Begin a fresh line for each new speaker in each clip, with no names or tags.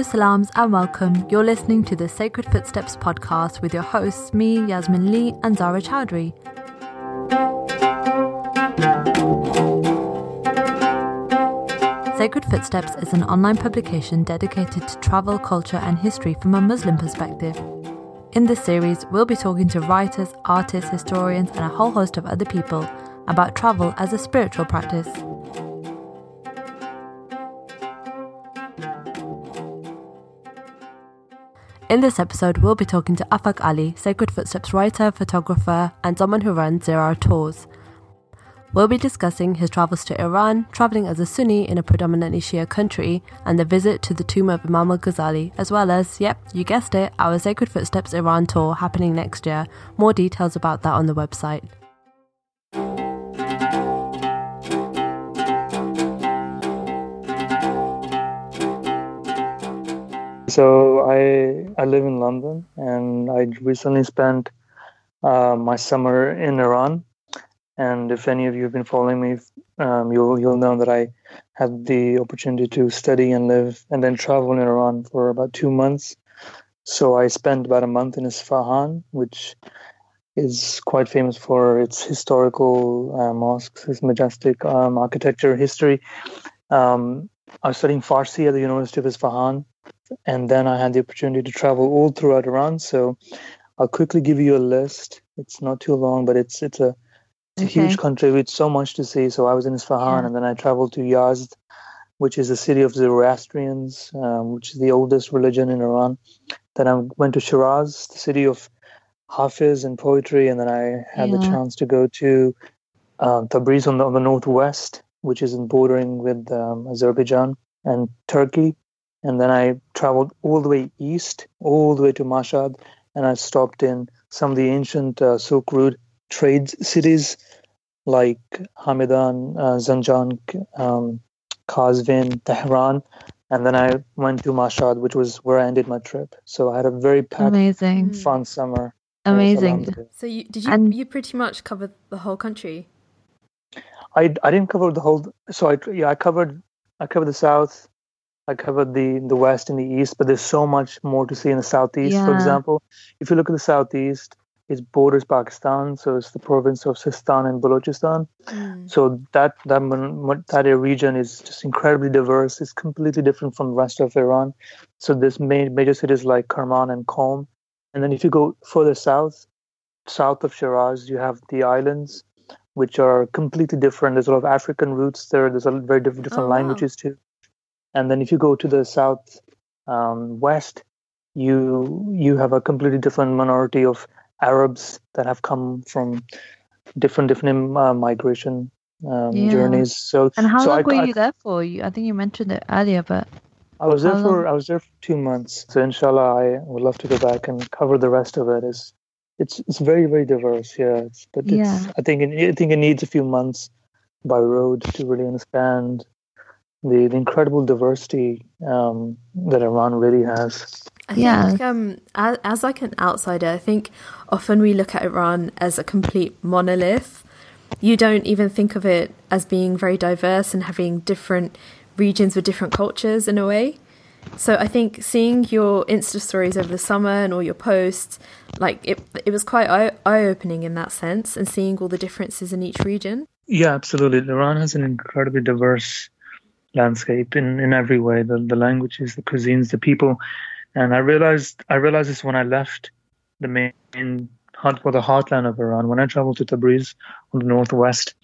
Hello, salams, and welcome. You're listening to the Sacred Footsteps podcast with your hosts, me, Yasmin Lee, and Zara Chowdhury. Sacred Footsteps is an online publication dedicated to travel, culture, and history from a Muslim perspective. In this series, we'll be talking to writers, artists, historians, and a whole host of other people about travel as a spiritual practice. In this episode, we'll be talking to Afaq Ali, Sacred Footsteps writer, photographer, and someone who runs Zero Tours. We'll be discussing his travels to Iran, traveling as a Sunni in a predominantly Shia country, and the visit to the tomb of Imam al Ghazali, as well as, yep, you guessed it, our Sacred Footsteps Iran tour happening next year. More details about that on the website.
So I I live in London, and I recently spent uh, my summer in Iran. And if any of you have been following me, um, you'll you'll know that I had the opportunity to study and live and then travel in Iran for about two months. So I spent about a month in Isfahan, which is quite famous for its historical uh, mosques, its majestic um, architecture, history. Um, I was studying Farsi at the University of Isfahan, and then I had the opportunity to travel all throughout Iran. So I'll quickly give you a list. It's not too long, but it's it's a it's a huge country with so much to see. So I was in Isfahan, yeah. and then I traveled to Yazd, which is a city of Zoroastrians, um, which is the oldest religion in Iran. Then I went to Shiraz, the city of Hafiz and poetry, and then I had yeah. the chance to go to uh, Tabriz on the, on the northwest, which is in bordering with um, Azerbaijan and Turkey and then I traveled all the way east, all the way to Mashhad, and I stopped in some of the ancient uh, Silk Road trade cities like Hamadan, uh, Zanjan, um, Qazvin, Tehran, and then I went to Mashhad, which was where I ended my trip. So I had a very packed, amazing, fun summer.
Amazing.
So you, did you and you pretty much covered the whole country?
I I didn't cover the whole. So I yeah I covered I covered the south, I covered the the west and the east, but there's so much more to see in the southeast. Yeah. For example, if you look at the southeast, it borders Pakistan, so it's the province of Sistan and Balochistan. Mm. So that that that region is just incredibly diverse. It's completely different from the rest of Iran. So there's main, major cities like Kerman and Qom, and then if you go further south, south of Shiraz, you have the islands, which are completely different. There's a lot of African roots there. There's a very different, different oh, languages wow. too. And then if you go to the south um, west, you you have a completely different minority of Arabs that have come from different different uh, migration um, yeah. journeys. So
and how
so
long
I,
were
I,
you there for? You, I think you mentioned it earlier, but
I was there for I was there for two months. So inshallah, I would love to go back and cover the rest of it. It's it's it's very very diverse. Yeah, it's, but it's, yeah. I think it, I think it needs a few months by road to really understand the, the incredible diversity um, that Iran really has.
I yeah. think um, as, as like an outsider, I think often we look at Iran as a complete monolith. You don't even think of it as being very diverse and having different regions with different cultures in a way. So I think seeing your Insta stories over the summer and all your posts, like it, it was quite eye opening in that sense, and seeing all the differences in each region.
Yeah, absolutely. Iran has an incredibly diverse landscape in, in every way the, the languages the cuisines the people and i realized i realized this when i left the main heart for the heartland of iran when i traveled to tabriz on the northwest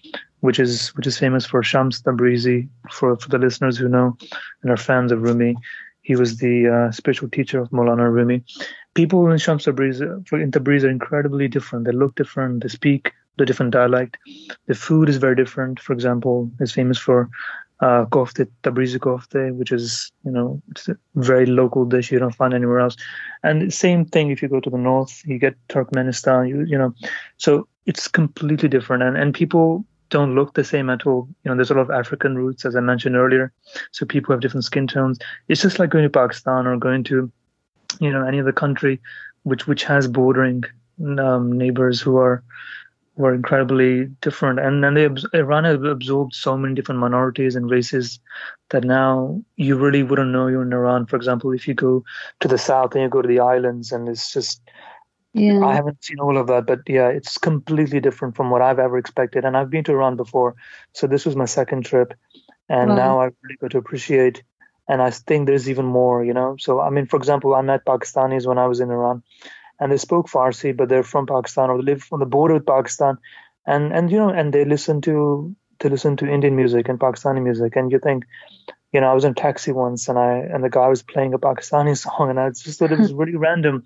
which is which is famous for shams tabrizi for for the listeners who know and are fans of rumi he was the uh, spiritual teacher of Maulana Rumi. People in Shams Tabriz, in Tabriz are incredibly different. They look different. They speak the different dialect. The food is very different. For example, is famous for uh, kofte, Tabrizi kofte, which is, you know, it's a very local dish you don't find anywhere else. And same thing if you go to the north, you get Turkmenistan, you, you know, so it's completely different. And, and people don't look the same at all. You know, there's a lot of African roots, as I mentioned earlier. So people have different skin tones. It's just like going to Pakistan or going to, you know, any other country which, which has bordering um, neighbors who are, were incredibly different, and then they Iran has absorbed so many different minorities and races that now you really wouldn't know you're in Iran. For example, if you go to the south and you go to the islands, and it's just yeah. I haven't seen all of that, but yeah, it's completely different from what I've ever expected. And I've been to Iran before, so this was my second trip, and wow. now I really got to appreciate. And I think there's even more, you know. So I mean, for example, I met Pakistanis when I was in Iran, and they spoke Farsi, but they're from Pakistan or they live on the border with Pakistan, and and you know, and they listen to to listen to Indian music and Pakistani music, and you think, you know, I was in a taxi once, and I and the guy was playing a Pakistani song, and I just thought it was really random,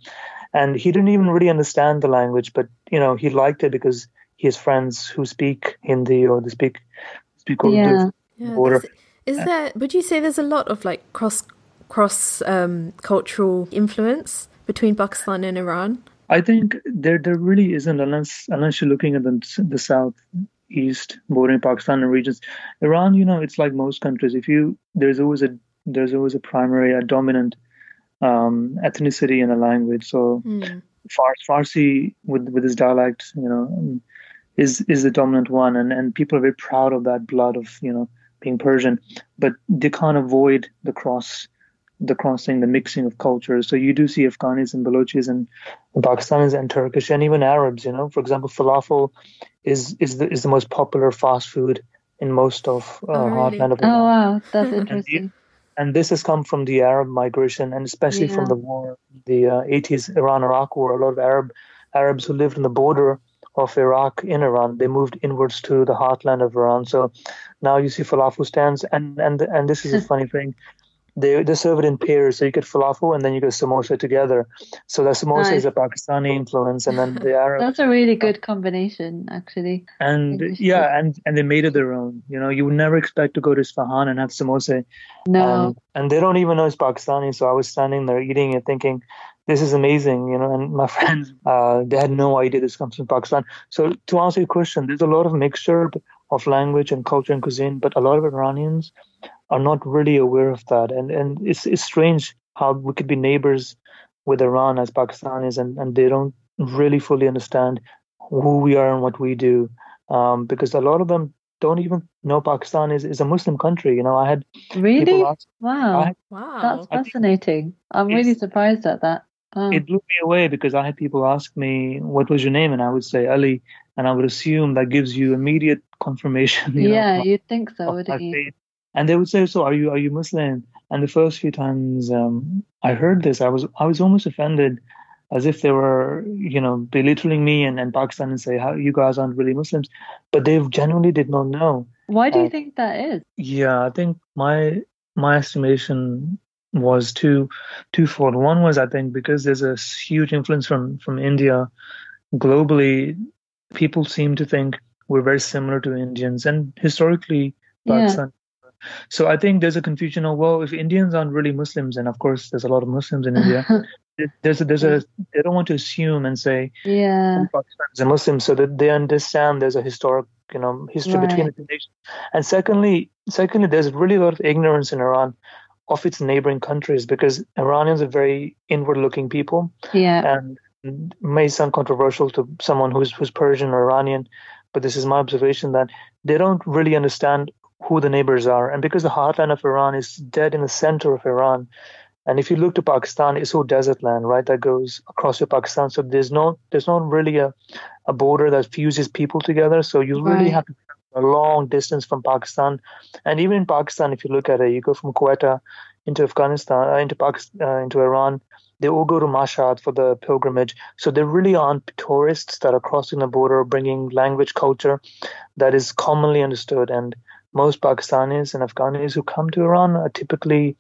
and he didn't even really understand the language, but you know, he liked it because he has friends who speak Hindi or they speak speak Urdu.
Yeah. yeah border. Is there? Would you say there's a lot of like cross cross um, cultural influence between Pakistan and Iran?
I think there there really isn't unless unless you're looking at the the south east bordering Pakistan and regions. Iran, you know, it's like most countries. If you there's always a there's always a primary, a dominant um, ethnicity in a language. So mm. Fars, Farsi with with his dialect, you know, is is the dominant one, and and people are very proud of that blood of you know being Persian, but they can't avoid the cross the crossing, the mixing of cultures. So you do see Afghanis and Balochis and, Pakistanis and Turkish and even Arabs. You know, for example, falafel is is the is the most popular fast food in most of uh,
oh,
really?
of
Oh wow, that's interesting.
And, the, and, this has come from the Arab migration, and especially yeah. from the war, the uh, 80s Iran-Iraq war. A lot of Arab Arabs who lived on the border of Iraq in Iran, they moved inwards to the heartland of Iran. So now you see falafel stands, and and and this is a funny thing they they serve it in pairs, so you get falafel and then you get samosa together. So the samosa nice. is a Pakistani influence, and then the Arab.
That's a really good combination, actually.
And yeah, and and they made it their own. You know, you would never expect to go to Isfahan and have samosa.
No.
And, and they don't even know it's Pakistani. So I was standing there eating it, thinking, this is amazing, you know. And my friends, uh, they had no idea this comes from Pakistan. So to answer your question, there's a lot of mixture of language and culture and cuisine, but a lot of Iranians are not really aware of that. And and it's it's strange how we could be neighbors with Iran as Pakistanis and, and they don't really fully understand who we are and what we do. Um, because a lot of them don't even know Pakistan is, is a Muslim country. You know, I had
really ask, wow, had, wow, that's fascinating. I'm really surprised at that.
Oh. It blew me away because I had people ask me, "What was your name?" and I would say Ali, and I would assume that gives you immediate confirmation.
You yeah, know, you'd think so, wouldn't you? Faith
and they would say, "So are you are you Muslim?" And the first few times um, I heard this, I was I was almost offended, as if they were you know belittling me and, and Pakistan and say, "How you guys aren't really Muslims," but they genuinely did not know.
Why do uh, you think that is?
Yeah, I think my my estimation was two twofold. One was I think because there's a huge influence from from India globally, people seem to think we're very similar to Indians, and historically Pakistan so I think there's a confusion of well, if Indians aren't really Muslims, and of course there's a lot of Muslims in India, there's a, there's a they don't want to assume and say
yeah oh,
Pakistan is a Muslim, so that they understand there's a historic you know history right. between the two nations. And secondly, secondly, there's really a lot of ignorance in Iran of its neighboring countries because Iranians are very inward-looking people.
Yeah,
and may sound controversial to someone who's who's Persian or Iranian, but this is my observation that they don't really understand who the neighbors are. And because the heartland of Iran is dead in the center of Iran, and if you look to Pakistan, it's all desert land, right? That goes across to Pakistan. So there's no there's not really a, a border that fuses people together. So you really right. have to be a long distance from Pakistan. And even in Pakistan, if you look at it, you go from Quetta into Afghanistan, uh, into Pakistan, uh, into Iran. They all go to Mashhad for the pilgrimage. So there really aren't tourists that are crossing the border, bringing language, culture that is commonly understood. And most Pakistanis and Afghanis who come to Iran are typically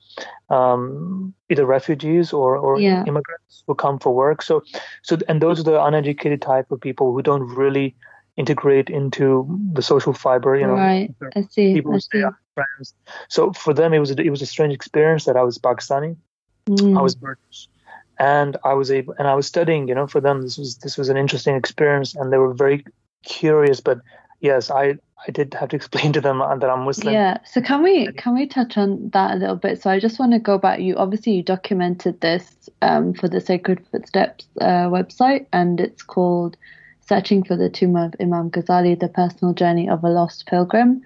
um, either refugees or, or yeah. immigrants who come for work. So, so and those are the uneducated type of people who don't really integrate into the social fiber. You know,
right? I see.
People
I see.
friends. So for them, it was a, it was a strange experience that I was Pakistani, mm. I was British, and I was able and I was studying. You know, for them, this was this was an interesting experience, and they were very curious, but yes, I I did have to explain to them that I'm Muslim.
Yeah. So can we can we touch on that a little bit? So I just want to go back. You obviously you documented this um, for the Sacred Footsteps uh, website, and it's called Searching for the Tomb of Imam Ghazali: The Personal Journey of a Lost Pilgrim.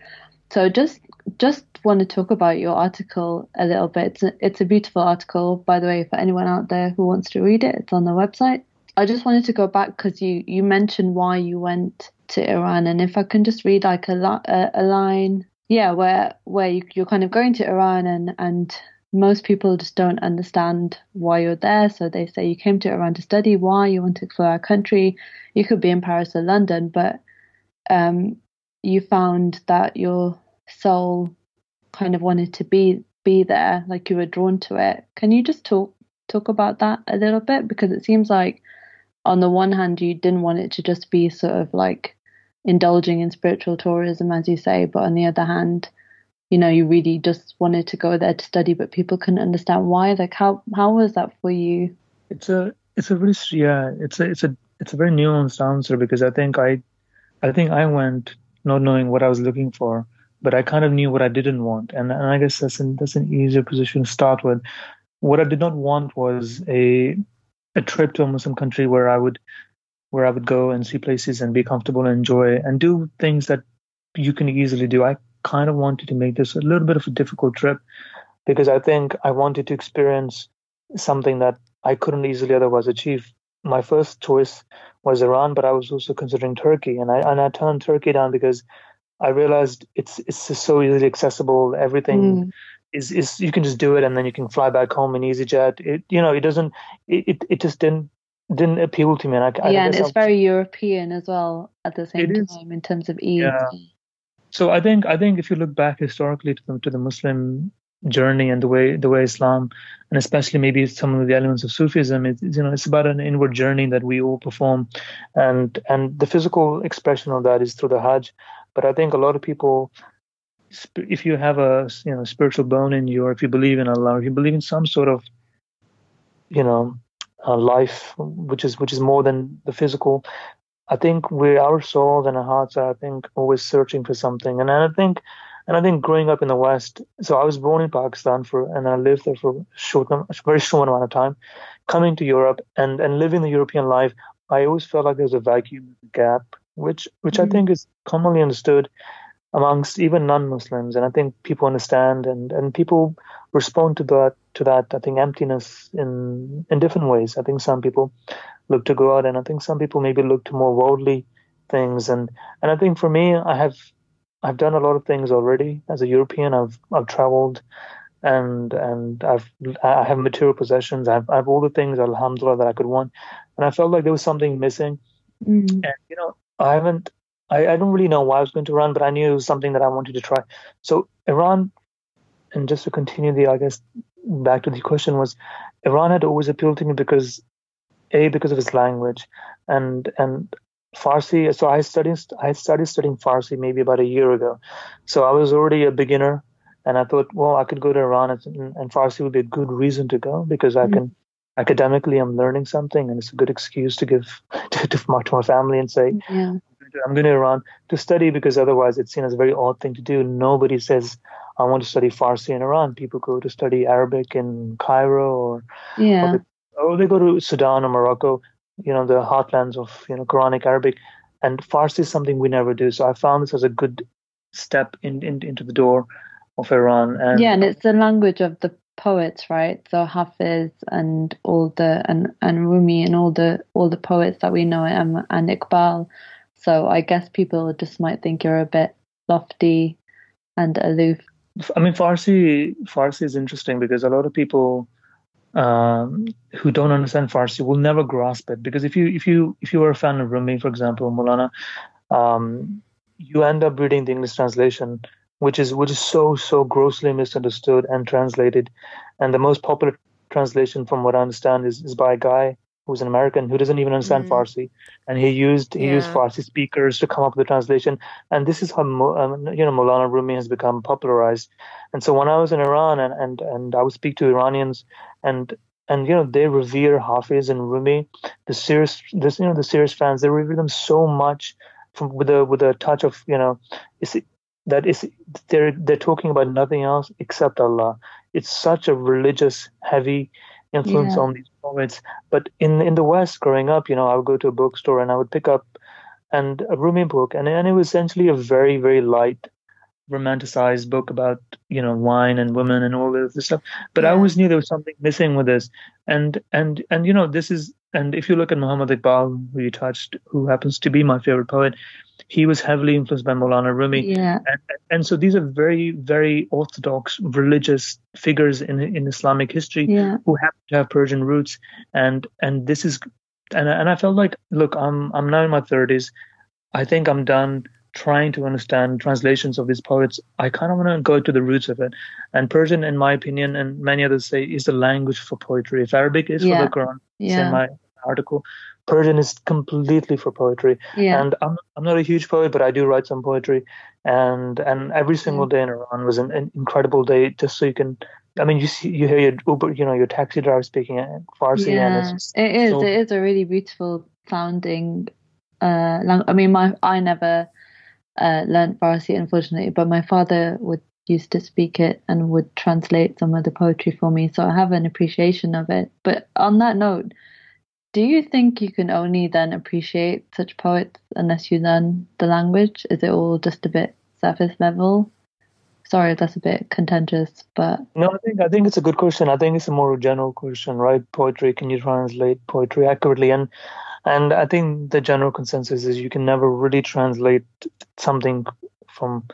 So just just want to talk about your article a little bit. It's a, it's a beautiful article, by the way, for anyone out there who wants to read it. It's on the website. I just wanted to go back because you you mentioned why you went to Iran, and if I can just read like a a, a line, yeah, where where you, you're kind of going to Iran and and most people just don't understand why you're there. So they say you came to Iran to study, why you want to explore our country. You could be in Paris or London, but um, you found that your soul kind of wanted to be be there, like you were drawn to it. Can you just talk talk about that a little bit? Because it seems like on the one hand you didn't want it to just be sort of like indulging in spiritual tourism, as you say, but on the other hand, you know, you really just wanted to go there to study, but people couldn't understand why. Like, how how was that for you?
It's a it's a really yeah it's a it's a it's a very nuanced answer because I think I I think I went not knowing what I was looking for, but I kind of knew what I didn't want, and, and I guess that's an that's an easier position to start with. What I did not want was a a trip to a Muslim country where I would where I would go and see places and be comfortable and enjoy and do things that you can easily do. I kind of wanted to make this a little bit of a difficult trip because I think I wanted to experience something that I couldn't easily otherwise achieve. My first choice was Iran, but I was also considering Turkey, and I and I turned Turkey down because I realized it's it's so easily accessible. Everything mm. Is is you can just do it, and then you can fly back home in EasyJet. It you know it doesn't it it, it just didn't didn't appeal to me. And
I, yeah, I and it's very European as well at the same time in terms of ease. Yeah.
So I think I think if you look back historically to the, to the Muslim journey and the way the way Islam and especially maybe some of the elements of Sufism, it's you know it's about an inward journey that we all perform, and and the physical expression of that is through the Hajj. But I think a lot of people, if you have a you know spiritual bone in you, or if you believe in Allah, or if you believe in some sort of you know uh, life, which is which is more than the physical, I think we our souls and our hearts are I think always searching for something. And I think and I think growing up in the West, so I was born in Pakistan for and I lived there for a short very short amount of time. Coming to Europe and, and living the European life, I always felt like there was a vacuum, a gap, which which mm-hmm. I think is commonly understood amongst even non-Muslims, and I think people understand and, and people respond to that to that I think emptiness in in different ways. I think some people look to God, and I think some people maybe look to more worldly things. And and I think for me, I have I've done a lot of things already as a European. I've I've traveled, and and I've I have material possessions. I've I have all the things, Alhamdulillah, that I could want. And I felt like there was something missing. Mm. And you know, I haven't. I, I don't really know why I was going to Iran, but I knew it was something that I wanted to try. So Iran, and just to continue the, I guess, back to the question was, Iran had always appealed to me because a because of his language, and and Farsi. So I studied I started studying Farsi maybe about a year ago. So I was already a beginner, and I thought, well, I could go to Iran, and, and Farsi would be a good reason to go because I mm-hmm. can academically I'm learning something, and it's a good excuse to give to, to, my, to my family and say. Yeah. I'm going to Iran to study because otherwise it's seen as a very odd thing to do. Nobody says I want to study Farsi in Iran. People go to study Arabic in Cairo or,
yeah.
or or they go to Sudan or Morocco, you know, the heartlands of you know Quranic Arabic, and Farsi is something we never do. So I found this as a good step in, in into the door of Iran. And
yeah, and it's the language of the poets, right? So Hafiz and all the and and Rumi and all the all the poets that we know and and Iqbal. So I guess people just might think you're a bit lofty and aloof.
I mean, Farsi Farsi is interesting because a lot of people um, who don't understand Farsi will never grasp it because if you if you if you are a fan of Rumi, for example, Maulana, um, you end up reading the English translation, which is which is so so grossly misunderstood and translated, and the most popular translation, from what I understand, is is by a guy who's an American who doesn't even understand mm. Farsi, and he used he yeah. used Farsi speakers to come up with the translation. And this is how um, you know Maulana Rumi has become popularized. And so when I was in Iran and and and I would speak to Iranians, and and you know they revere Hafiz and Rumi, the serious this you know the serious fans they revere them so much from with a with a touch of you know it's that is they're they're talking about nothing else except Allah. It's such a religious heavy influence yeah. on these poets. But in in the West, growing up, you know, I would go to a bookstore and I would pick up and a Rumi book, and and it was essentially a very very light, romanticized book about you know wine and women and all this stuff. But yeah. I always knew there was something missing with this, and and and you know this is and if you look at Muhammad Iqbal, who you touched, who happens to be my favorite poet, he was heavily influenced by Maulana Rumi.
Yeah.
And, and so these are very, very orthodox religious figures in in Islamic history
yeah.
who happen to have Persian roots. And and this is and and I felt like, look, I'm I'm now in my thirties. I think I'm done trying to understand translations of these poets. I kind of want to go to the roots of it. And Persian, in my opinion, and many others say, is the language for poetry. If Arabic is yeah. for the Quran,
yeah.
in my article. Persian is completely for poetry.
Yeah.
And I'm I'm not a huge poet, but I do write some poetry. And and every single day in Iran was an, an incredible day, just so you can. I mean, you see, you hear your Uber, you know, your taxi driver speaking Farsi.
Yeah, and it is. So, it is a really beautiful sounding. Uh, lang- I mean, my I never uh, learned Farsi, unfortunately, but my father would used to speak it and would translate some of the poetry for me, so I have an appreciation of it. But on that note, do you think you can only then appreciate such poets unless you learn the language? Is it all just a bit surface level? Sorry, that's a bit contentious, but
no, I think I think it's a good question. I think it's a more general question, right? Poetry, can you translate poetry accurately? And and I think the general consensus is you can never really translate something from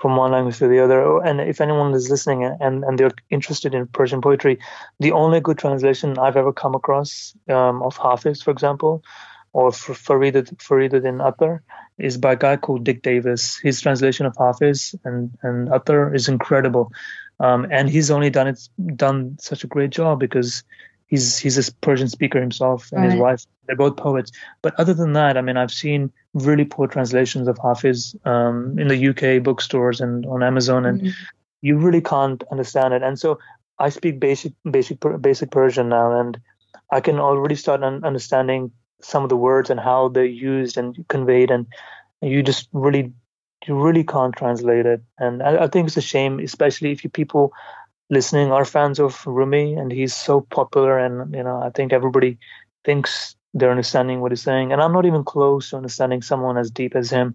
from one language to the other. And if anyone is listening and, and they're interested in Persian poetry, the only good translation I've ever come across um, of Hafiz, for example, or Farid Fariduddin Attar is by a guy called Dick Davis. His translation of Hafiz and, and Attar is incredible. Um, and he's only done it done such a great job because he's he's a Persian speaker himself and right. his wife. They're both poets. But other than that, I mean, I've seen really poor translations of Hafiz um, in the UK bookstores and on Amazon, and mm-hmm. you really can't understand it. And so I speak basic basic basic Persian now, and I can already start un- understanding some of the words and how they're used and conveyed, and you just really you really can't translate it. And I, I think it's a shame, especially if you people listening are fans of Rumi, and he's so popular, and you know I think everybody thinks they're understanding what he's saying, and I'm not even close to understanding someone as deep as him.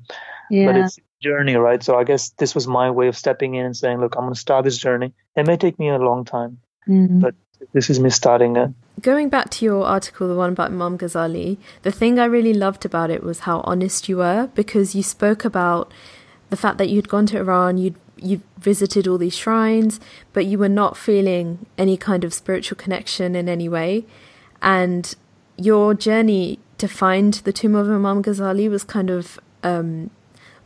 Yeah.
But it's a journey, right? So I guess this was my way of stepping in and saying, look, I'm going to start this journey. It may take me a long time,
mm-hmm.
but this is me starting it.
Going back to your article, the one about Imam Ghazali, the thing I really loved about it was how honest you were because you spoke about the fact that you'd gone to Iran, you'd you visited all these shrines, but you were not feeling any kind of spiritual connection in any way. And your journey to find the tomb of Imam Ghazali was kind of um,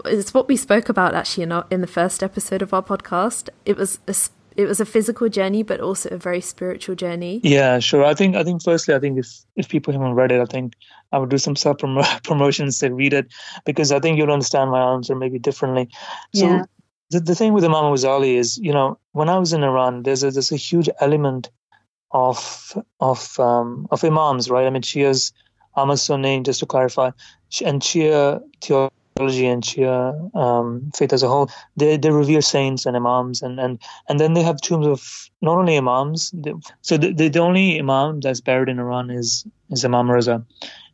it's what we spoke about actually in, our, in the first episode of our podcast. It was a, it was a physical journey, but also a very spiritual journey.
Yeah, sure. I think I think firstly, I think if if people haven't read it, I think I would do some self promotions to read it because I think you'll understand my answer maybe differently. So
yeah
the, the thing with Imam Ghazali is, you know, when I was in Iran, there's a, there's a huge element of of um, of imams, right? I mean, Shia's Ahmad Sunni, just to clarify, and Shia theology and Shia um, faith as a whole, they they revere saints and imams, and and and then they have tombs of not only imams. They, so the, the the only imam that's buried in Iran is is Imam Raza,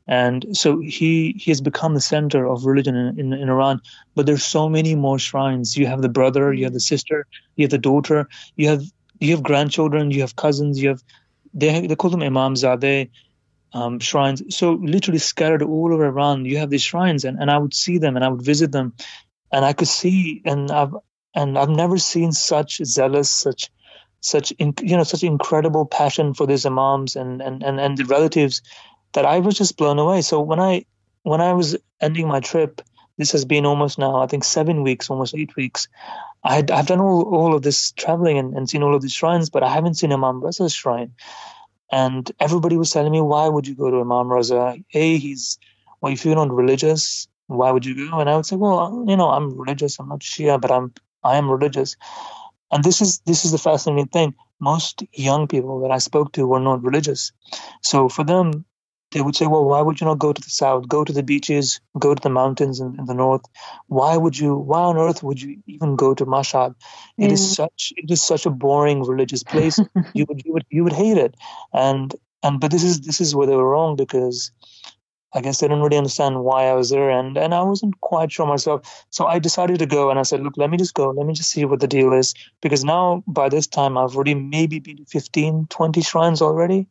and so he he has become the center of religion in, in, in, Iran. But there's so many more shrines. You have the brother, you have the sister, you have the daughter, you have you have grandchildren, you have cousins, you have they they call them imamzadeh um, shrines. So literally scattered all over Iran, you have these shrines, and, and I would see them and I would visit them, and I could see and I've and I've never seen such zealous, such such you know such incredible passion for these imams and and and, and the relatives that I was just blown away. So when I when I was ending my trip, this has been almost now I think seven weeks, almost eight weeks. I had, I've done all, all of this traveling and, and seen all of these shrines, but I haven't seen Imam Raza's shrine. And everybody was telling me, why would you go to Imam Raza? A, he's well, if you're not religious, why would you go? And I would say, well, uh, you know, I'm religious. I'm not Shia, but I'm I am religious. And this is this is the fascinating thing. Most young people that I spoke to were not religious. So for them, they would say, well, why would you not go to the south, go to the beaches, go to the mountains in, in the north? Why would you, why on earth would you even go to Mashhad? It is such, it is such a boring religious place. you would, you would, you would hate it. And, and, but this is, this is where they were wrong because I guess they didn't really understand why I was there, and and I wasn't quite sure myself. So I decided to go, and I said, look, let me just go, let me just see what the deal is, because now by this time I've already maybe been to 15, 20 shrines already,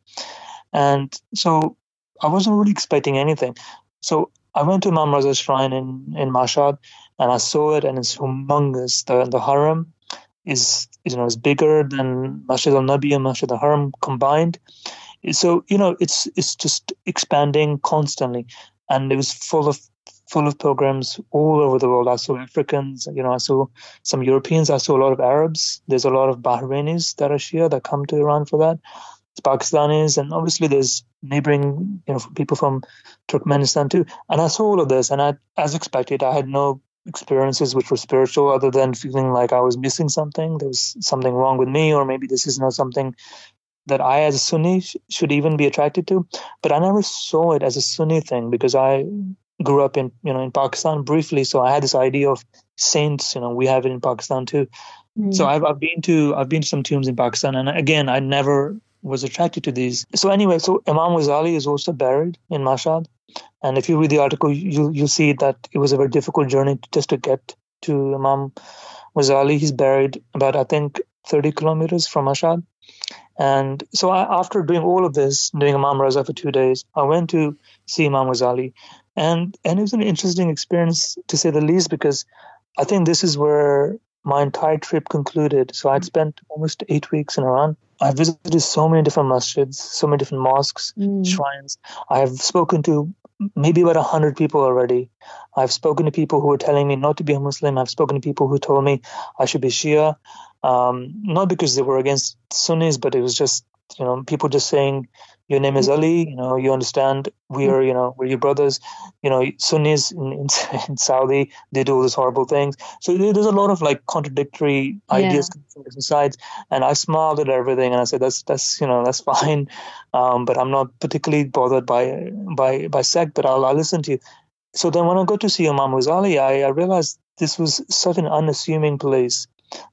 and so I wasn't really expecting anything. So I went to Imam Raza's shrine in in Mashhad, and I saw it, and it's humongous. The the haram is you know is bigger than Masjid al Nabi and Masjid al Haram combined. So you know it's it's just expanding constantly, and it was full of full of pilgrims all over the world. I saw Africans, you know, I saw some Europeans, I saw a lot of Arabs. There's a lot of Bahrainis that are Shia that come to Iran for that. Pakistanis, and obviously there's neighboring, you know, people from Turkmenistan too. And I saw all of this, and I, as expected, I had no experiences which were spiritual other than feeling like I was missing something. There was something wrong with me, or maybe this is not something that I, as a Sunni, sh- should even be attracted to. But I never saw it as a Sunni thing because I grew up in, you know, in Pakistan briefly. So I had this idea of saints. You know, we have it in Pakistan too. Mm. So I've, I've been to I've been to some tombs in Pakistan, and again, I never was attracted to these. So anyway, so Imam Ghazali is also buried in Mashhad. And if you read the article, you you'll see that it was a very difficult journey just to get to Imam Ghazali. He's buried about I think 30 kilometers from Mashhad. And so I, after doing all of this, doing Imam Raza for two days, I went to see Imam Ghazali. And, and it was an interesting experience to say the least because I think this is where my entire trip concluded. So I'd spent almost eight weeks in Iran. I visited so many different masjids, so many different mosques, mm. shrines. I have spoken to maybe about a hundred people already. I've spoken to people who were telling me not to be a Muslim. I've spoken to people who told me I should be Shia, um, not because they were against Sunnis, but it was just you know people just saying your name is Ali. You know, you understand we are, you know, we're your brothers. You know, Sunnis in, in, in Saudi they do all these horrible things. So there's a lot of like contradictory ideas yeah. from different sides. And I smiled at everything and I said, that's that's you know that's fine, um, but I'm not particularly bothered by by by sect, but I'll, I'll listen to you. So then when I got to see Imam Ghazali, I, I realized this was such an unassuming place.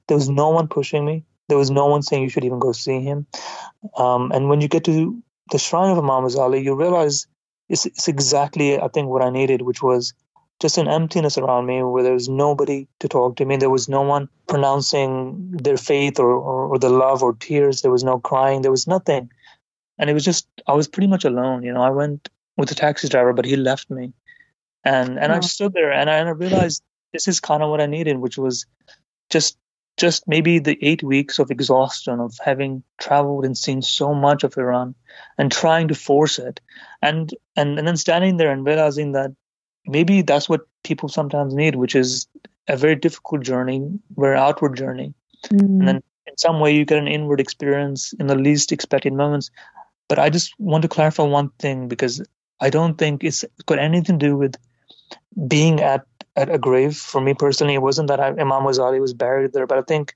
There was no one pushing me. There was no one saying you should even go see him. Um, and when you get to the shrine of Imam Ghazali, you realize it's, it's exactly, I think, what I needed, which was just an emptiness around me where there was nobody to talk to me. There was no one pronouncing their faith or, or, or the love or tears. There was no crying. There was nothing. And it was just, I was pretty much alone. You know, I went with a taxi driver, but he left me. And and I stood there and I, and I realized this is kind of what I needed, which was just just maybe the eight weeks of exhaustion of having traveled and seen so much of Iran and trying to force it. And and, and then standing there and realizing that maybe that's what people sometimes need which is a very difficult journey very outward journey. Mm. and then in some way you get an inward experience in the least expected moments. But i just want to clarify one thing because i don't think it's got anything to do with being at at a grave. For me personally, it wasn't that I, Imam Ghazali was buried there, but I think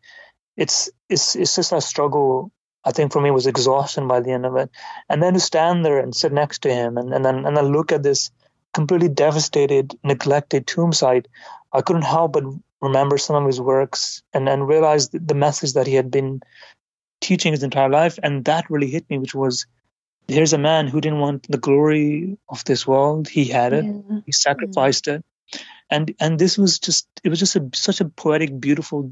it's it's it's just a struggle. I think for me was exhaustion by the end of it, and then to stand there and sit next to him, and, and then and then look at this completely devastated, neglected tomb site, I couldn't help but remember some of his works and then realize the message that he had been teaching his entire life, and that really hit me, which was here's a man who didn't want the glory of this world. He had it. Yeah. He sacrificed yeah. it and and this was just it was just a, such a poetic beautiful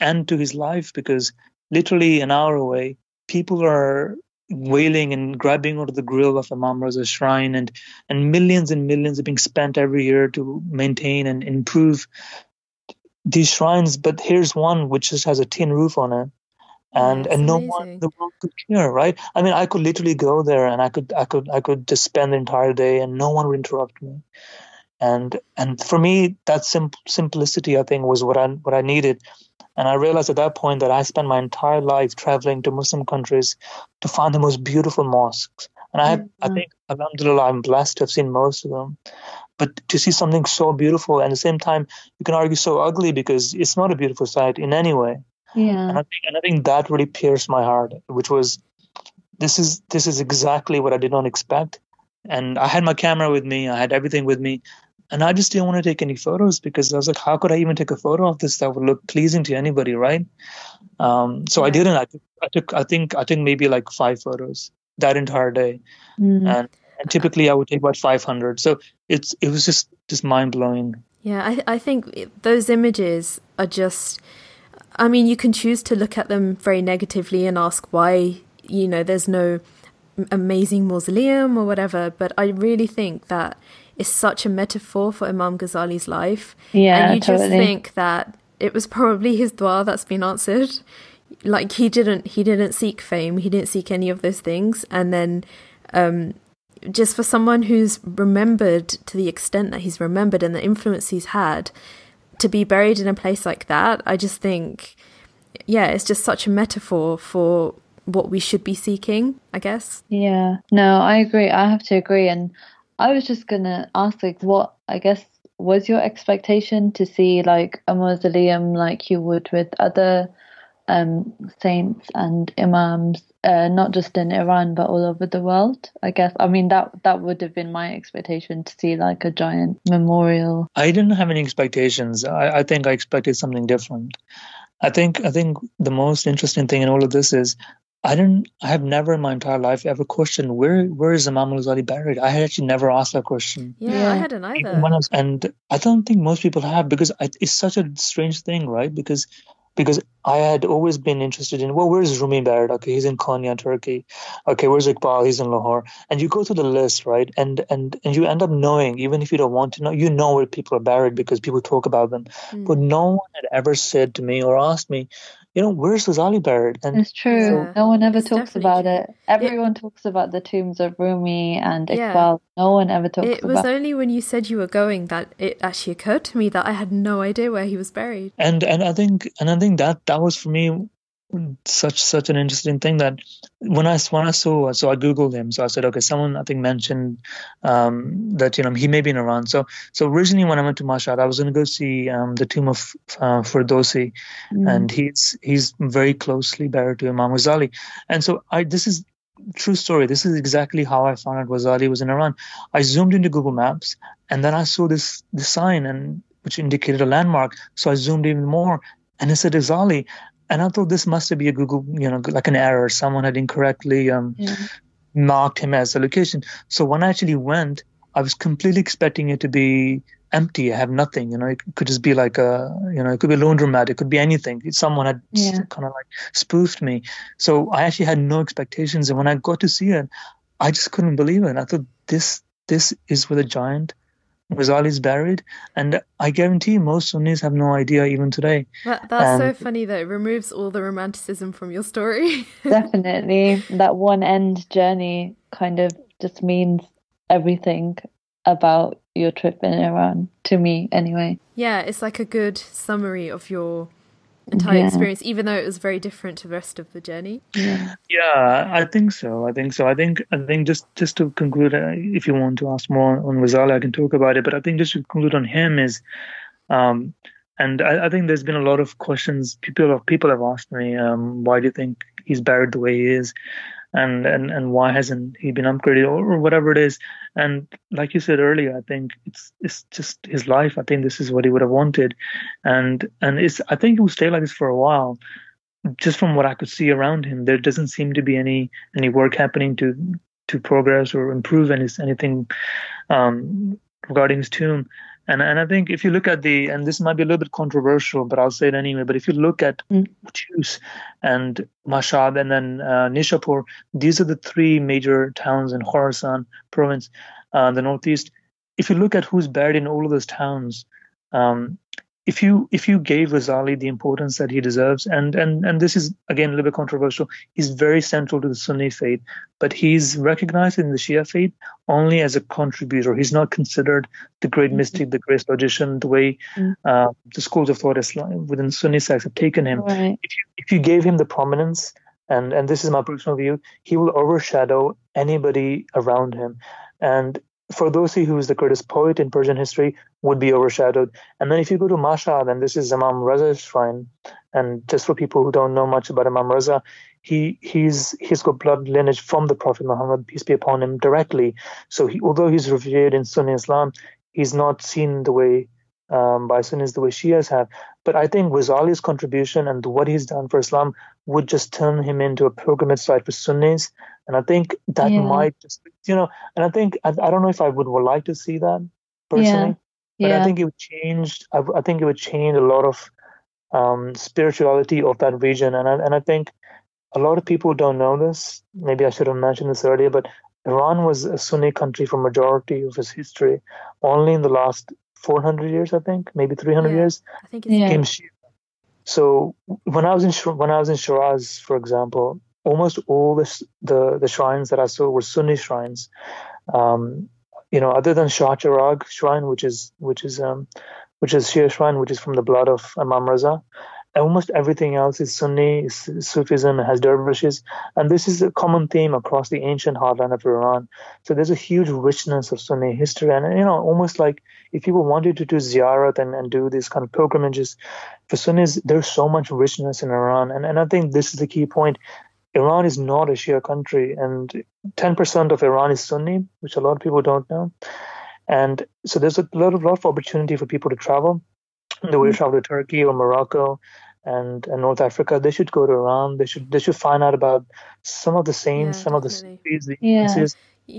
end to his life because literally an hour away people are wailing and grabbing onto the grill of Imam Raza's shrine and and millions and millions are being spent every year to maintain and improve these shrines. But here's one which just has a tin roof on it and and no amazing. one in the world could care right? I mean i could literally go there and i could i could i could just spend the entire day and no one would interrupt me and and for me that sim- simplicity i think was what i what i needed and i realized at that point that i spent my entire life traveling to muslim countries to find the most beautiful mosques and i mm-hmm. i think alhamdulillah i'm blessed to have seen most of them but to see something so beautiful and at the same time you can argue so ugly because it's not a beautiful sight in any way
yeah
and i think, and I think that really pierced my heart which was this is this is exactly what i did not expect and I had my camera with me. I had everything with me. And I just didn't want to take any photos because I was like, how could I even take a photo of this that would look pleasing to anybody, right? Um, so I didn't. I took, I took, I think, I think maybe like five photos that entire day, mm. and and typically I would take about 500. So it's it was just just mind blowing.
Yeah, I I think those images are just. I mean, you can choose to look at them very negatively and ask why you know there's no amazing mausoleum or whatever, but I really think that is such a metaphor for Imam Ghazali's life.
Yeah,
and you
totally.
just think that it was probably his dua that's been answered. Like he didn't he didn't seek fame, he didn't seek any of those things, and then um, just for someone who's remembered to the extent that he's remembered and the influence he's had, to be buried in a place like that, I just think, yeah, it's just such a metaphor for what we should be seeking, I guess.
Yeah, no, I agree. I have to agree. And I was just gonna ask, like, what I guess was your expectation to see like a mausoleum like you would with other um, saints and imams, uh, not just in Iran but all over the world. I guess. I mean that that would have been my expectation to see like a giant memorial.
I didn't have any expectations. I, I think I expected something different. I think I think the most interesting thing in all of this is I didn't. I have never in my entire life ever questioned where where is Imam al-Ghazali buried. I had actually never asked that question.
Yeah,
Yeah.
I hadn't either.
I was- and I don't think most people have because I, it's such a strange thing, right? Because because I had always been interested in well, where's Rumi buried? Okay, he's in Konya, Turkey. Okay, where's Iqbal? He's in Lahore. And you go through the list, right? And and and you end up knowing, even if you don't want to know, you know where people are buried because people talk about them.
Mm.
But no one had ever said to me or asked me, you know, where's Ghazali buried? And
It's true.
Yeah,
no one ever
it's
talks about
true.
it. Everyone talks about the tombs of Rumi and
Yeah.
Iqbal. No one ever talks about
It was
about.
only when you said you were going that it actually occurred to me that I had no idea where he was buried.
and and I think and I think that that was for me such such an interesting thing that when I when I saw so I googled him. So I said okay someone I think mentioned um, that you know he may be in Iran. So so originally when I went to Mashhad I was going to go see um, the tomb of uh, Ferdowsi
Mm.
and he's he's very closely buried to Imam Ghazali. And so I this is true story. This is exactly how I found out Ghazali was in Iran. I zoomed into Google Maps and then I saw this this sign and which indicated a landmark. So I zoomed even more and it said Ghazali and I thought this must be a Google, you know, like an error. Someone had incorrectly um,
Yeah.
marked him as a location. So when I actually went, I was completely expecting it to be empty. I have nothing. You know, it could just be like a, you know, it could be a laundromat. It could be anything. Someone had
Yeah.
kind of like spoofed me. So I actually had no expectations. And when I got to see it, I just couldn't believe it. And I thought this, this is where the giant Ghazali is buried. And I guarantee most Sunnis have no idea even today.
That, that's so
Um,
funny that it removes all the romanticism from your story.
Definitely. That one end journey kind of just means everything about your trip in Iran, to me anyway.
yeah, it's like a good summary of your entire
Yeah.
experience, even though it was very different to the rest of the journey.
Yeah.
Yeah, I think so. I think so. I think I think just just to conclude, uh, if you want to ask more on Ghazali, I can talk about it. But I think just to conclude on him is, um, and I, I think there's been a lot of questions. People of people have asked me, um, why do you think he's buried the way he is, and and and why hasn't he been upgraded or, or whatever it is? And like you said earlier, I think it's it's just his life. I think this is what he would have wanted, and and it's I think he will stay like this for a while just from what I could see around him, there doesn't seem to be any any work happening to to progress or improve any, anything um, regarding his tomb. And and I think if you look at the and this might be a little bit controversial, but I'll say it anyway. But if you look at
Mm.
And Mashhad and then uh, Nishapur, these are the three major towns in Khorasan province, uh, the northeast. If you look at who's buried in all of those towns, um, if you if you gave Ghazali the importance that he deserves, and and and this is again a little bit controversial, he's very central to the Sunni faith, but he's recognized in the Shia faith only as a contributor. He's not considered the great
Mhm.
mystic, the great logician, the way
Mm.
uh, the schools of thought Islam, within Sunni sects have taken him.
Right.
If you if you gave him the prominence, and and this is my personal view, he will overshadow anybody around him, and For Ferdowsi, who is the greatest poet in Persian history, would be overshadowed. And then if you go to Mashhad, and this is Imam Raza's shrine, and just for people who don't know much about Imam Raza, he he's he's got blood lineage from the Prophet Muhammad, peace be upon him, directly. So he, although he's revered in Sunni Islam, he's not seen the way um, by Sunnis the way Shias have. But I think Ghazali's contribution and what he's done for Islam would just turn him into a pilgrimage site for Sunnis. And I think that yeah. might just, you know, and I think, I, I, don't know if I would, would like to see that personally, yeah. But yeah. I think it would change, I, I, think it would change a lot of um, spirituality of that region. And I, and I think a lot of people don't know this. Maybe I should have mentioned this earlier, but Iran was a Sunni country for majority of its history. Only in the last 400 years, I think, maybe 300 yeah, years,
I think it's yeah.
Shia. So when I was in when I was in Shiraz, for example, almost all the the, the shrines that I saw were Sunni shrines. Um, you know, other than Shah Chirag shrine, which is which is um, which is Shia shrine, which is from the blood of Imam Raza, almost everything else is Sunni, is Sufism, has dervishes, and this is a common theme across the ancient heartland of Iran. So there's a huge richness of Sunni history, and you know, almost like if people wanted to do ziyarat and, and do these kind of pilgrimages for Sunnis, there's so much richness in Iran, and and I think this is the key point. Iran is not a Shia country, and 10% of Iran is Sunni, which a lot of people don't know. And so there's a lot of, lot of opportunity for people to travel the way mm-hmm. to travel to Turkey or Morocco and, and North Africa, they should go to Iran. They should they should find out about some of the saints, yeah, some of the cities, the yeah.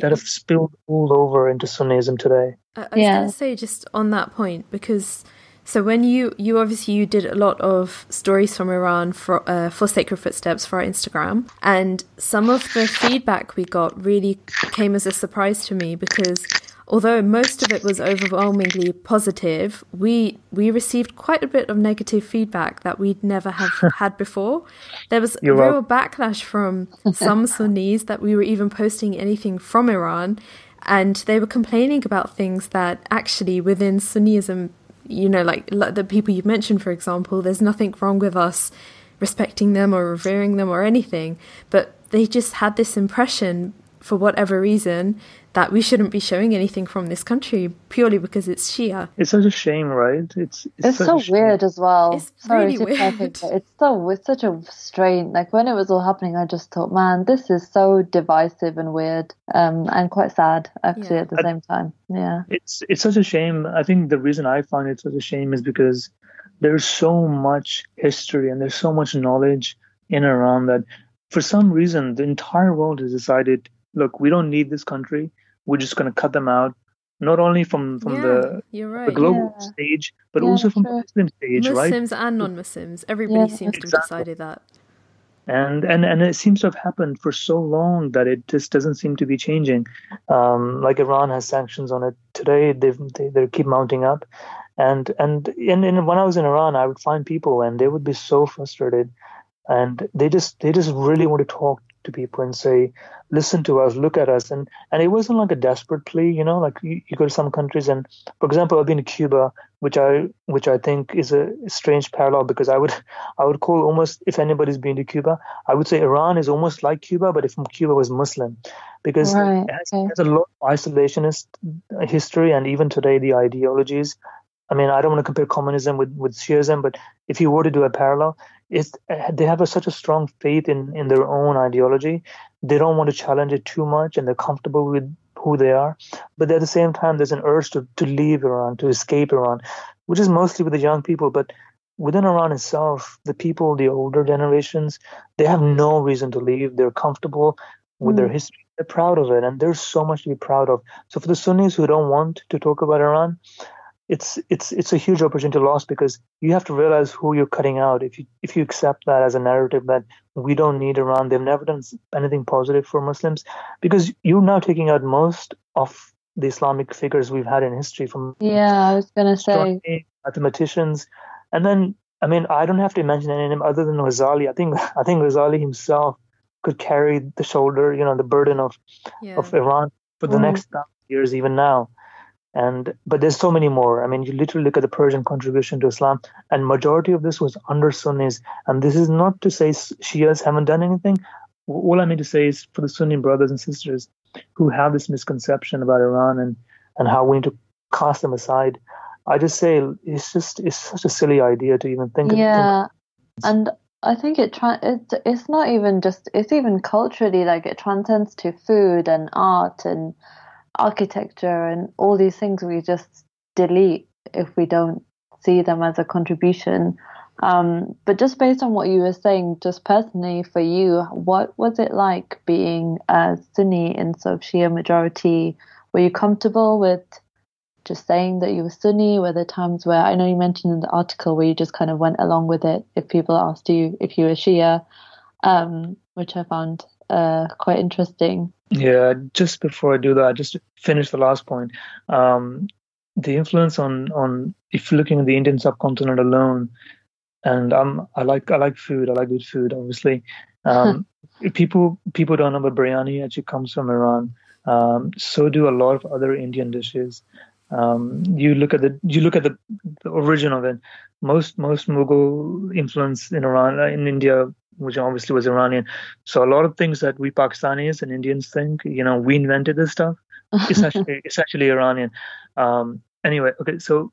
that have spilled all over into Sunnism today.
I, I was yeah. going to say just on that point because so when you you obviously you did a lot of stories from Iran for uh, for Sacred Footsteps for our Instagram, and some of the feedback we got really came as a surprise to me because although most of it was overwhelmingly positive, we we received quite a bit of negative feedback that we'd never have had before. There was You're real backlash from some Sunnis that we were even posting anything from Iran, and they were complaining about things that actually within Sunnism, you know, like, the people you've mentioned, for example, there's nothing wrong with us respecting them or revering them or anything, but they just had this impression for whatever reason that we shouldn't be showing anything from this country purely because it's Shia.
It's such a shame, right? It's
it's, it's so weird as well.
It's Sorry really weird.
It. It's so it's such a strain. Like when it was all happening, I just thought, man, this is so divisive and weird, um, and quite sad actually yeah. at the I, same time. Yeah,
it's it's such a shame. I think the reason I find it such a shame is because there's so much history and there's so much knowledge in Iran that for some reason the entire world has decided look, we don't need this country. We're just going to cut them out, not only from from
yeah,
the
right.
the global yeah. stage, but
yeah,
also from the Muslim stage,
Muslims
right?
Muslims and non-Muslims, everybody seems exactly. to have decided that.
And and and it seems to have happened for so long that it just doesn't seem to be changing. Um, like Iran has sanctions on it today; they've, they they keep mounting up, and and in, in when I was in Iran, I would find people and they would be so frustrated, and they just they just really want to talk to people and say, listen to us, look at us. And and it wasn't like a desperate plea, you know, like you, you go to some countries and for example, I've been to Cuba, which I which I think is a strange parallel because I would I would call almost if anybody's been to Cuba, I would say Iran is almost like Cuba, but if Cuba was Muslim. Because right. it, has, okay. a lot of isolationist history and even today the ideologies I mean, I don't want to compare communism with, with Shiism, but if you were to do a parallel, it's, they have a, such a strong faith in, in their own ideology. They don't want to challenge it too much, and they're comfortable with who they are. But at the same time, there's an urge to, to leave Iran, to escape Iran, which is mostly with the young people. But within Iran itself, the people, the older generations, they have no reason to leave. They're comfortable with mm. their history. They're proud of it, and there's so much to be proud of. So for the Sunnis who don't want to talk about Iran, it's it's it's a huge opportunity lost because you have to realize who you're cutting out. If you if you accept that as a narrative that we don't need Iran they've never done anything positive for Muslims because you're now taking out most of the Islamic figures we've had in history from
yeah I was gonna say.
Mathematicians. And then I mean I don't have to mention any name other than Ghazali. I think I think Ghazali himself could carry the shoulder you know the burden of yeah. of Iran for the mm. next years even now and but there's so many more. I mean you literally look at the persian contribution to islam and majority of this was under sunnis. And this is not to say shias haven't done anything. All i mean to say is for the sunni brothers and sisters who have this misconception about iran and and how we need to cast them aside. I just say it's just it's such a silly idea to even think
yeah of, and I think it, tra- it it's not even just it's even culturally like it transcends to food and art and architecture and all these things we just delete if we don't see them as a contribution. Um, but just based on what you were saying, just personally for you, what was it like being a Sunni in sort of Shia majority? Were you comfortable with just saying that you were Sunni? Were there times where I know you mentioned in the article where you just kind of went along with it if people asked you if you were Shia, um, which I found uh, quite interesting.
Yeah, just before I do that, just to finish the last point. Um, the influence on on if you're looking at the Indian subcontinent alone, and I'm I like I like food. I like good food, obviously. Um, people people don't know that biryani actually comes from Iran. Um, so do a lot of other Indian dishes. Um, you look at the you look at the, the, origin of it. Most most Mughal influence in Iran uh, in India, which obviously was Iranian. So a lot of things that we Pakistanis and Indians think, you know, we invented this stuff. It's actually it's actually Iranian. Um, anyway, okay, so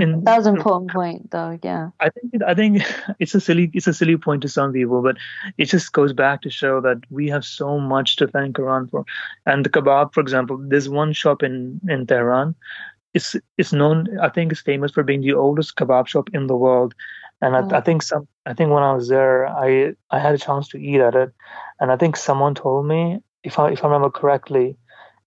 in, that was an important point, though. Yeah,
I think I think it's a silly it's a silly point to some people, but it just goes back to show that we have so much to thank Iran for. And the kebab, for example, there's one shop in in Tehran. It's it's known. I think it's famous for being the oldest kebab shop in the world. And oh. I, I think some I think when I was there, I I had a chance to eat at it, and I think someone told me if I if I remember correctly,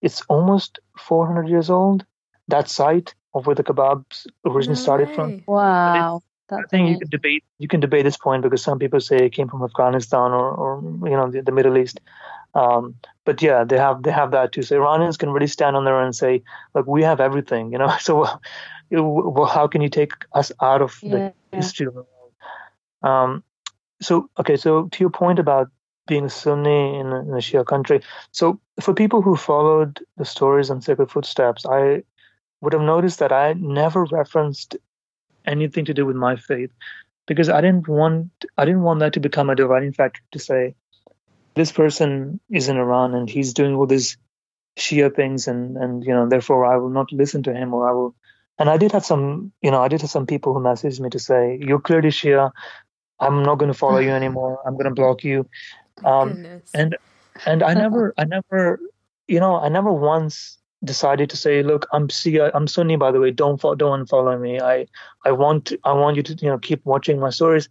it's almost 400 years old. That site of where the kebabs originally no started way. from.
Wow.
I think you can debate you can debate this point because some people say it came from Afghanistan or, or you know the, the Middle East. Um, but yeah, they have they have that too. So Iranians can really stand on their own and say, look, we have everything, you know. So well, how can you take us out of yeah, the history of the world? Um, so okay, so to your point about being a Sunni in a, in a Shia country. So for people who followed the stories and sacred footsteps, I would have noticed that I never referenced anything to do with my faith because I didn't want I didn't want that to become a dividing factor to say this person is in Iran and he's doing all these Shia things and and you know therefore I will not listen to him or I will and I did have some you know I did have some people who messaged me to say you're clearly Shia I'm not going to follow you anymore I'm going to block you um, and and I never I never you know I never once decided to say, look, I'm Shia, I'm Sunni, by the way. Don't follow, don't follow me. I I want I want you to you know keep watching my stories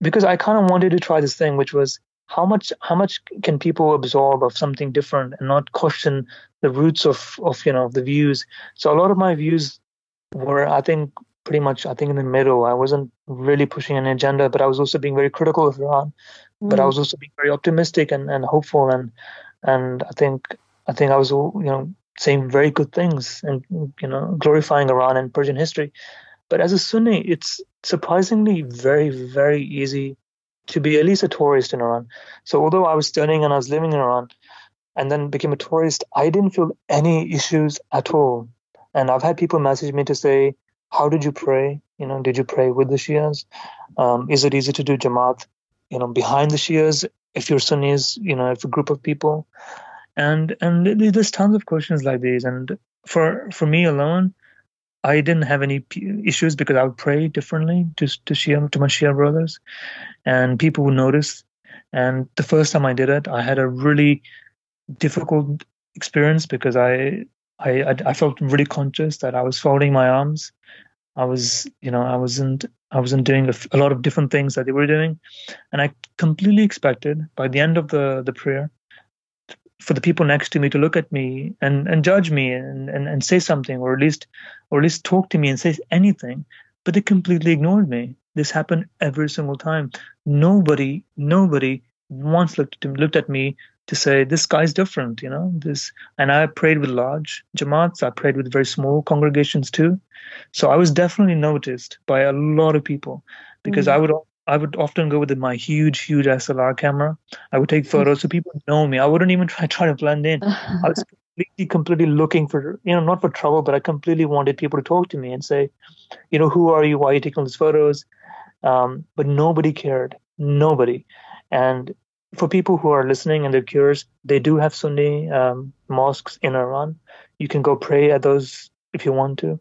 because I kind of wanted to try this thing, which was how much how much can people absorb of something different and not question the roots of of you know the views. So a lot of my views were, I think, pretty much I think in the middle. I wasn't really pushing an agenda, but I was also being very critical of Iran. Mm. But I mm. was also being very optimistic and, and hopeful and and I think I think I was you know saying very good things and you know glorifying Iran and Persian history. But as a Sunni, it's surprisingly very very easy to be at least a tourist in Iran. So although I was studying and I was living in Iran, and then became a tourist, I didn't feel any issues at all. And I've had people message me to say, "How did you pray? You know, did you pray with the Shias? Um, is it easy to do Jamaat? You know, behind the Shias if you're Sunnis? You know, if a group of people." and and there's tons of questions like these and for for me alone i didn't have any issues because i would pray differently to to shia to my shia brothers and people would notice and the first time i did it i had a really difficult experience because i i i felt really conscious that i was folding my arms. I was you know i wasn't i wasn't doing a, a lot of different things that they were doing. And i completely expected by the end of the the prayer for the people next to me to look at me and, and judge me and, and, and say something or at least or at least talk to me and say anything but they completely ignored me. This happened every single time. Nobody nobody once looked at, looked at me to say this guy's different you know this and i prayed with large jamaats i prayed with very small congregations too so i was definitely noticed by a lot of people because mm-hmm. i would I would often go with my huge, huge SLR camera. I would take hmm. photos so people know me. I wouldn't even try try to blend in. I was completely, completely looking for, you know, not for trouble, but I completely wanted people to talk to me and say, you know, who are you? Why are you taking all these photos? Um, but nobody cared. Nobody. And for people who are listening and they're curious, they do have Sunni um, mosques in Iran. You can go pray at those if you want to.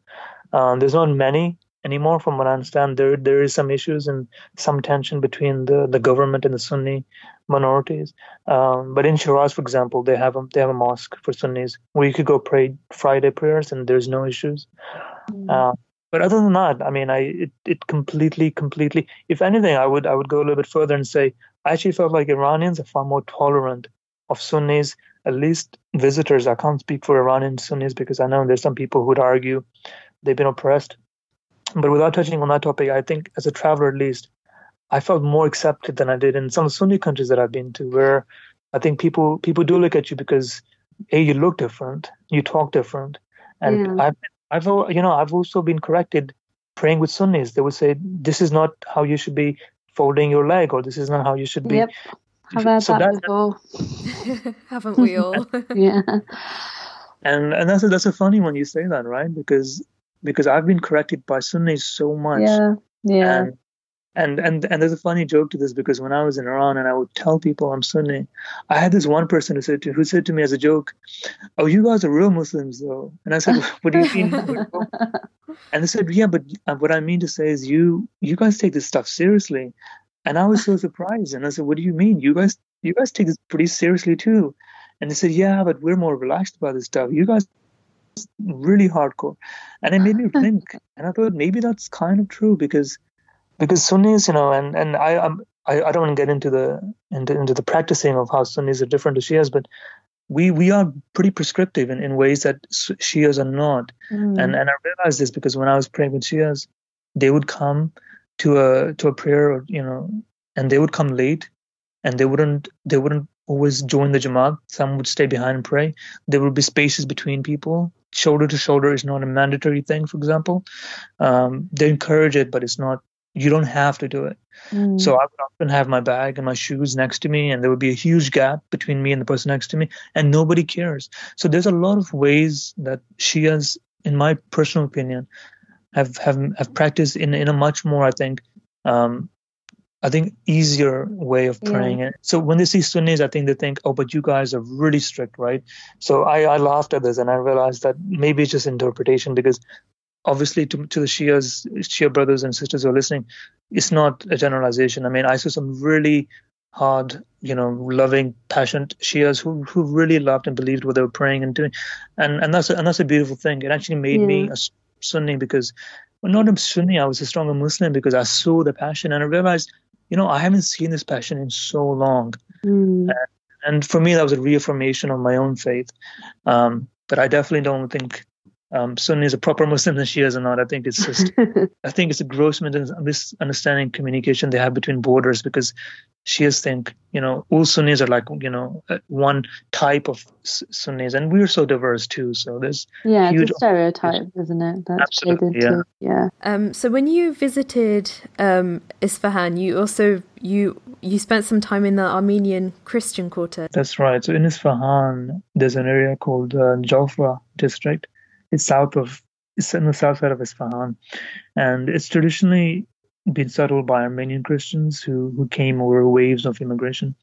Um, there's not many, anymore. From what I understand, there there is some issues and some tension between the, the government and the Sunni minorities. Um, but in Shiraz, for example, they have a they have a mosque for Sunnis where you could go pray Friday prayers and there's no issues. Mm. Uh, but other than that, I mean, I it, it completely, completely. If anything, I would I would go a little bit further and say I actually felt like Iranians are far more tolerant of Sunnis, at least visitors. I can't speak for Iranian Sunnis because I know there's some people who would argue they've been oppressed. But without touching on that topic, I think as a traveler at least, I felt more accepted than I did in some Sunni countries that I've been to, where I think people people do look at you because a you look different, you talk different, and yeah. I've I've you know I've also been corrected praying with Sunnis. They would say this is not how you should be folding your leg, or this is not how you should be.
Yep. I've heard so that, that before.
Haven't we all?
yeah.
And and that's a, that's a funny one you say that right because because I've been corrected by Sunnis so much.
Yeah. Yeah.
And and and and there's a funny joke to this because when I was in Iran and I would tell people I'm Sunni, I had this one person who said to who said to me as a joke, "Oh, you guys are real Muslims, though." And I said, "What do you mean?" and they said, "Yeah, but uh, what I mean to say is you you guys take this stuff seriously." And I was so surprised, and I said, "What do you mean? You guys you guys take this pretty seriously too?" And they said, "Yeah, but we're more relaxed about this stuff. You guys." really hardcore and it made me think and i thought maybe that's kind of true because because Sunnis, you know, and and I I'm, I, I don't want to get into the into, into the practicing of how Sunnis are different to Shias, but we we are pretty prescriptive in, in ways that Shias are not. Mm. And and I realized this because when I was praying with Shias, they would come to a to a prayer, or, you know, and they would come late, and they wouldn't they wouldn't always join the Jamaat. Some would stay behind and pray. There would be spaces between people. Shoulder to shoulder is not a mandatory thing, for example. Um, they encourage it, but it's not you don't have to do it. Mm. So I would often have my bag and my shoes next to me, and there would be a huge gap between me and the person next to me, and nobody cares. So there's a lot of ways that Shias, in my personal opinion, have have have practiced in in a much more, I think, um, I think easier way of praying yeah. it. So when they see Sunnis, I think they think, oh, but you guys are really strict, right? So I, I laughed at this and I realized that maybe it's just interpretation because obviously to, to the Shias, Shia brothers and sisters who are listening, it's not a generalization. I mean, I saw some really hard, you know, loving, passionate Shias who who really loved and believed what they were praying and doing, and and that's a, and that's a beautiful thing. It actually made yeah. me a Sunni because, well, not a Sunni, I was a stronger Muslim because I saw the passion and I realized, you know, I haven't seen this passion in so long,
mm. and,
and for me that was a reaffirmation of my own faith. Um, but I definitely don't think um, Sunni is a proper Muslim than Shias or not. I think it's just, I think it's a gross misunderstanding communication they have between borders because Shias think, you know, all Sunnis are like, you know, uh, one type of Sunnis, and we're so diverse too. So there's
yeah, it's a stereotype, isn't it? That's
Absolutely, yeah.
yeah.
Um, so when you visited um, Isfahan, you also you you spent some time in the Armenian Christian quarter.
That's right. So in Isfahan, there's an area called uh, Jolfa district it's south of it's in the south side of Isfahan, and it's traditionally been settled by Armenian Christians who who came over waves of immigration,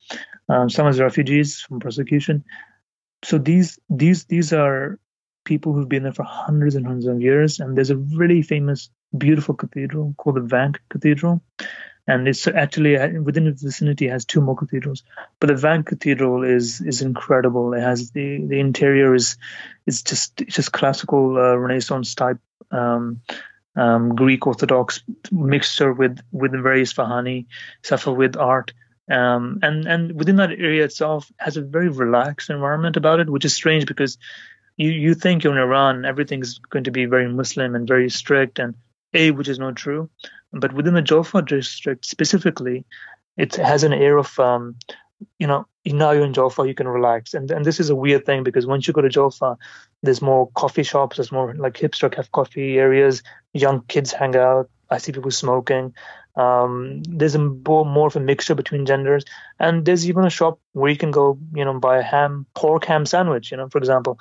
um, some as refugees from persecution. So these these these are people who've been there for hundreds and hundreds of years, and there's a really famous, beautiful cathedral called the Vank Cathedral, and it's actually uh, within its vicinity has two more cathedrals. But the Vank Cathedral is is incredible. It has the the interior is is just it's just classical uh, Renaissance type um, um, Greek Orthodox mixture with with various Fahani Safavid art. Um, and and within that area itself has a very relaxed environment about it, which is strange because you you think you're in Iran, everything's going to be very Muslim and very strict, and a which is not true. But within the Jolfa district specifically, it has an air of, um, you know, now you're in Jolfa, you can relax. And and this is a weird thing because once you go to Jolfa, there's more coffee shops, there's more like hipster cafe coffee areas, young kids hang out. I see people smoking. Um, there's a more, more of a mixture between genders, and there's even a shop where you can go, you know, buy a ham, pork ham sandwich, you know, for example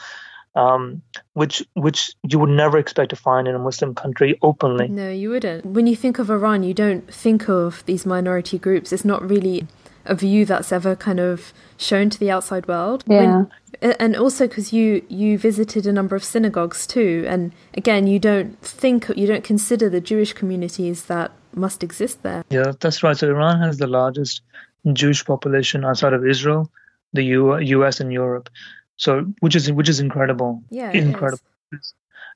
um, which which you would never expect to find in a Muslim country openly.
No, you wouldn't. When you think of Iran, you don't think of these minority groups. It's not really a view that's ever kind of shown to the outside world.
Yeah.
When, and also because you you visited a number of synagogues too, and again, you don't think you don't consider the Jewish communities that must exist there.
Yeah, that's right. So Iran has the largest Jewish population outside of Israel, the U- U.S. and Europe. So which is which is incredible.
Yeah,
incredible.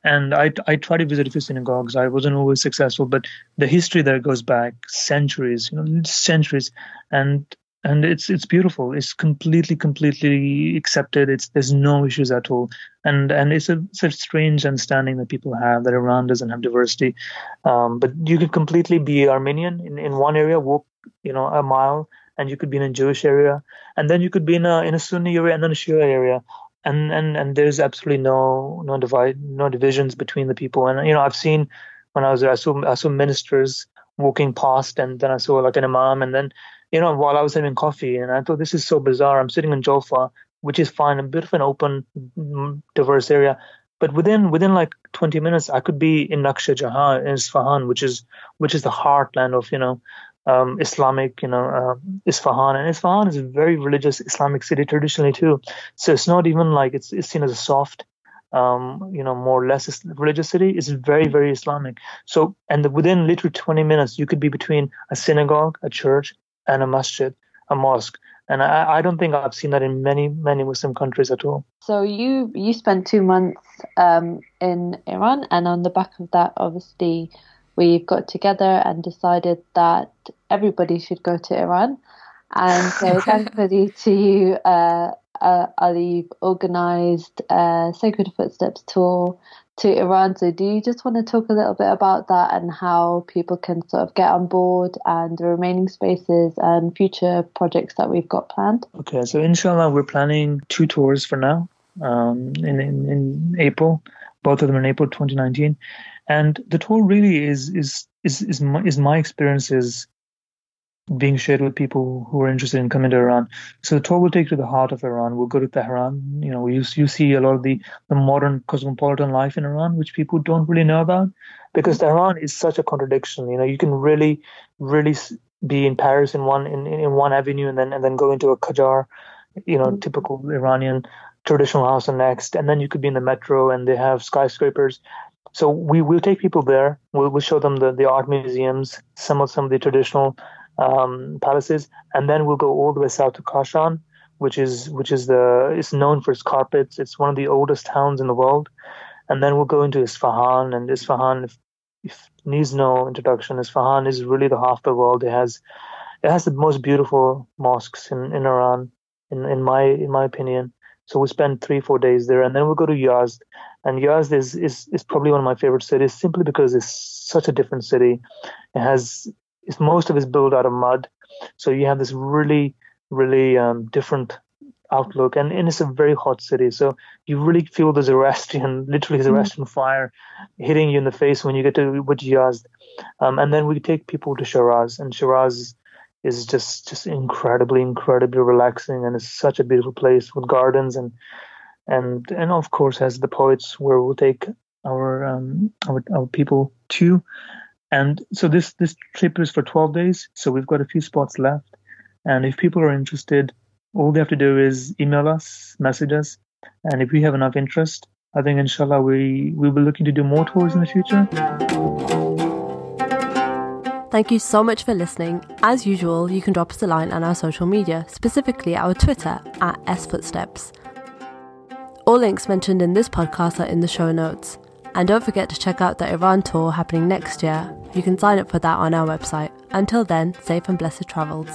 and I I tried to visit a few synagogues. I wasn't always successful, but the history there goes back centuries, you know, centuries, and and it's it's beautiful. It's completely completely accepted. It's there's no issues at all, and and it's a such strange understanding that people have that Iran doesn't have diversity, um, but you could completely be Armenian in, in one area, walk you know a mile, and you could be in a Jewish area, and then you could be in a in a Sunni area and then a Shia area, and and and there's absolutely no no divide no divisions between the people, and you know I've seen when I was there, I saw I saw ministers walking past, and then I saw like an imam, and then you know, while I was having coffee, and I thought this is so bizarre. I'm sitting in Jolfa, which is fine, a bit of an open, diverse area, but within within like 20 minutes, I could be in Naqsh Jahan in Isfahan, which is which is the heartland of you know um, Islamic, you know, uh, Isfahan, and Isfahan is a very religious Islamic city traditionally too. So it's not even like it's, it's seen as a soft, um, you know, more or less religious city. It's very, very Islamic. So, and within literally 20 minutes, you could be between a synagogue, a church, and a masjid, a mosque. And I, I don't think I've seen that in many, many Muslim countries at all.
So you you spent two months um, in Iran, and on the back of that, obviously, we've got together and decided that everybody should go to Iran. And so, thankfully to you, uh, uh, Ali, organised a Sacred Footsteps tour to Iran. So, do you just want to talk a little bit about that and how people can sort of get on board and the remaining spaces and future projects that we've got planned?
Okay, so inshallah, we're planning two tours for now um, in, in, in April, both of them in April 2019. And the tour really is is is is my, is my experiences being shared with people who are interested in coming to Iran. So the tour will take you to the heart of Iran. We'll go to Tehran. You know, you you see a lot of the the modern cosmopolitan life in Iran, which people don't really know about, because Tehran is such a contradiction. You know, you can really really be in Paris in one in, in one avenue and then and then go into a Qajar, you know, typical Iranian traditional house the next, and then you could be in the metro and they have skyscrapers. So we will take people there. We'll, we'll show them the, the art museums, some of some of the traditional um, palaces, and then we'll go all the way south to Kashan, which is which is the it's known for its carpets. It's one of the oldest towns in the world, and then we'll go into Isfahan, and Isfahan, if, if needs no introduction, Isfahan is really the half the world. It has it has the most beautiful mosques in, in Iran, in, in my in my opinion. So we spend three four days there, and then we'll go to Yazd, and Yazd is, is is probably one of my favorite cities simply because it's such a different city. It has it's most of it's built out of mud. So you have this really, really um, different outlook, and, and it's a very hot city. So you really feel the Zoroastrian, literally Zoroastrian mm. fire hitting you in the face when you get to Yazd. Um, and then we take people to Shiraz, and Shiraz is just just incredibly, incredibly relaxing, and it's such a beautiful place with gardens and and and of course has the poets where we'll take our um, our, our people to. And so this this trip is for 12 days. So we've got a few spots left. And if people are interested, all they have to do is email us, message us, and if we have enough interest, I think inshallah we we'll be looking to do more tours in the future.
Thank you so much for listening. As usual, you can drop us a line on our social media, specifically our Twitter at S Footsteps. All links mentioned in this podcast are in the show notes. And don't forget to check out the Iran tour happening next year. You can sign up for that on our website. Until then, safe and blessed travels.